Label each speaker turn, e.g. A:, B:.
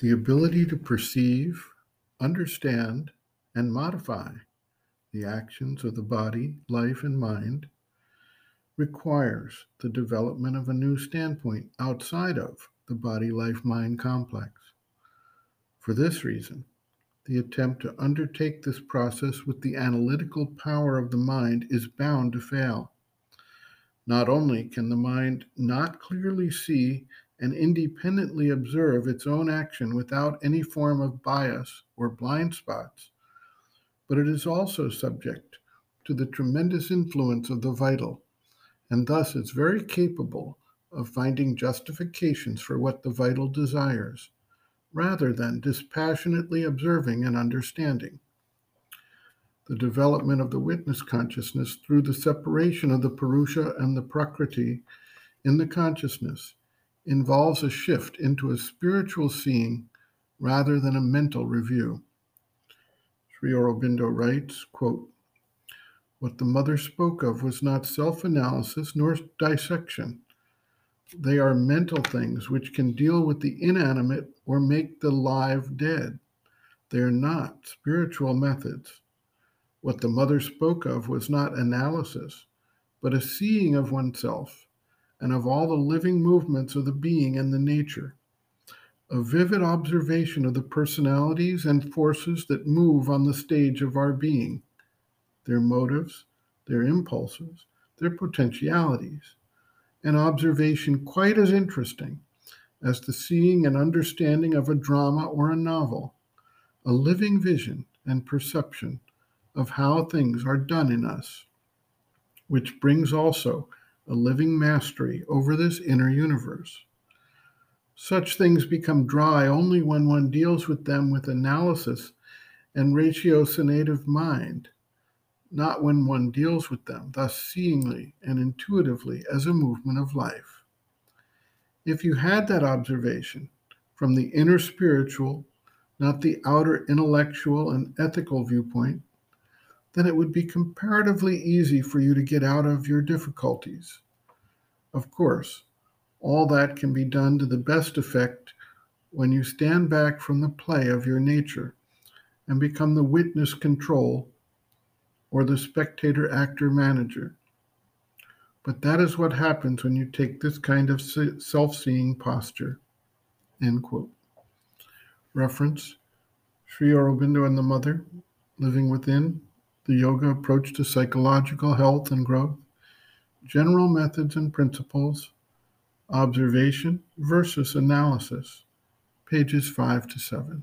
A: The ability to perceive, understand, and modify the actions of the body, life, and mind requires the development of a new standpoint outside of the body life mind complex. For this reason, the attempt to undertake this process with the analytical power of the mind is bound to fail. Not only can the mind not clearly see and independently observe its own action without any form of bias or blind spots, but it is also subject to the tremendous influence of the vital, and thus is very capable of finding justifications for what the vital desires, rather than dispassionately observing and understanding. The development of the witness consciousness through the separation of the Purusha and the Prakriti in the consciousness involves a shift into a spiritual seeing rather than a mental review. Sri Aurobindo writes, quote, What the mother spoke of was not self analysis nor dissection. They are mental things which can deal with the inanimate or make the live dead. They are not spiritual methods. What the mother spoke of was not analysis, but a seeing of oneself and of all the living movements of the being and the nature. A vivid observation of the personalities and forces that move on the stage of our being, their motives, their impulses, their potentialities, an observation quite as interesting as the seeing and understanding of a drama or a novel, a living vision and perception of how things are done in us, which brings also a living mastery over this inner universe. Such things become dry only when one deals with them with analysis and ratiocinative mind, not when one deals with them thus seeingly and intuitively as a movement of life. If you had that observation from the inner spiritual, not the outer intellectual and ethical viewpoint, then it would be comparatively easy for you to get out of your difficulties. Of course, all that can be done to the best effect when you stand back from the play of your nature and become the witness control or the spectator actor manager. But that is what happens when you take this kind of self seeing posture. End quote. Reference Sri Aurobindo and the Mother, Living Within, the Yoga Approach to Psychological Health and Growth, General Methods and Principles, Observation versus Analysis, pages 5 to 7.